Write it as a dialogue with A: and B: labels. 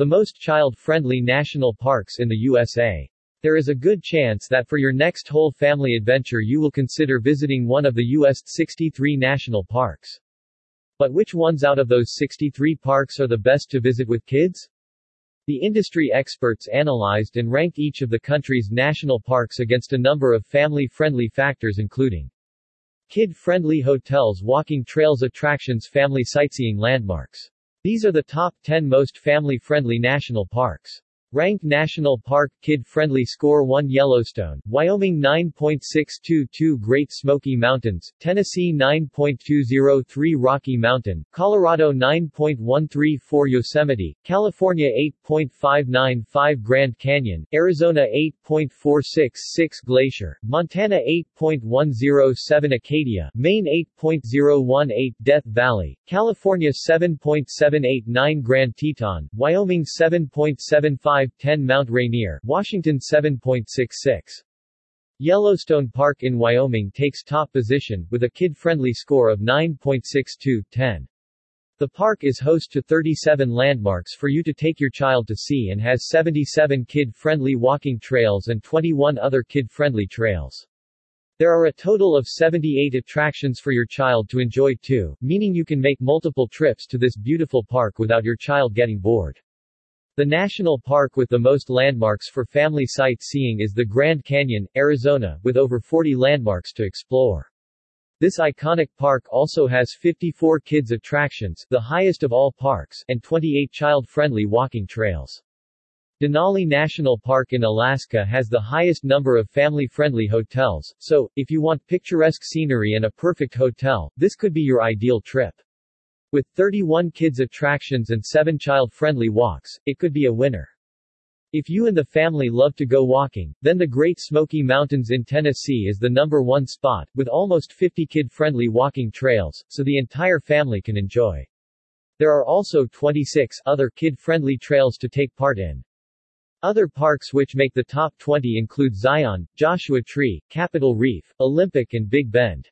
A: The most child-friendly national parks in the USA. There is a good chance that for your next whole family adventure you will consider visiting one of the U.S. 63 national parks. But which ones out of those 63 parks are the best to visit with kids? The industry experts analyzed and ranked each of the country's national parks against a number of family-friendly factors including Kid-friendly hotels walking trails attractions family sightseeing landmarks. These are the top 10 most family-friendly national parks. Ranked National Park Kid-Friendly Score 1 Yellowstone, Wyoming 9.622 Great Smoky Mountains, Tennessee 9.203 Rocky Mountain, Colorado 9.134 Yosemite, California 8.595 Grand Canyon, Arizona 8.466 Glacier, Montana 8.107 Acadia, Maine 8.018 Death Valley, California 7.789 Grand Teton, Wyoming 7.75 510 Mount Rainier, Washington 7.66. Yellowstone Park in Wyoming takes top position, with a kid-friendly score of 9.6210. The park is host to 37 landmarks for you to take your child to see and has 77 kid-friendly walking trails and 21 other kid-friendly trails. There are a total of 78 attractions for your child to enjoy too, meaning you can make multiple trips to this beautiful park without your child getting bored. The national park with the most landmarks for family sightseeing is the Grand Canyon, Arizona, with over 40 landmarks to explore. This iconic park also has 54 kids attractions, the highest of all parks, and 28 child-friendly walking trails. Denali National Park in Alaska has the highest number of family-friendly hotels, so, if you want picturesque scenery and a perfect hotel, this could be your ideal trip. With 31 kids attractions and 7 child-friendly walks, it could be a winner. If you and the family love to go walking, then the Great Smoky Mountains in Tennessee is the number one spot, with almost 50 kid-friendly walking trails, so the entire family can enjoy. There are also 26 other kid-friendly trails to take part in. Other parks which make the top 20 include Zion, Joshua Tree, Capitol Reef, Olympic and Big Bend.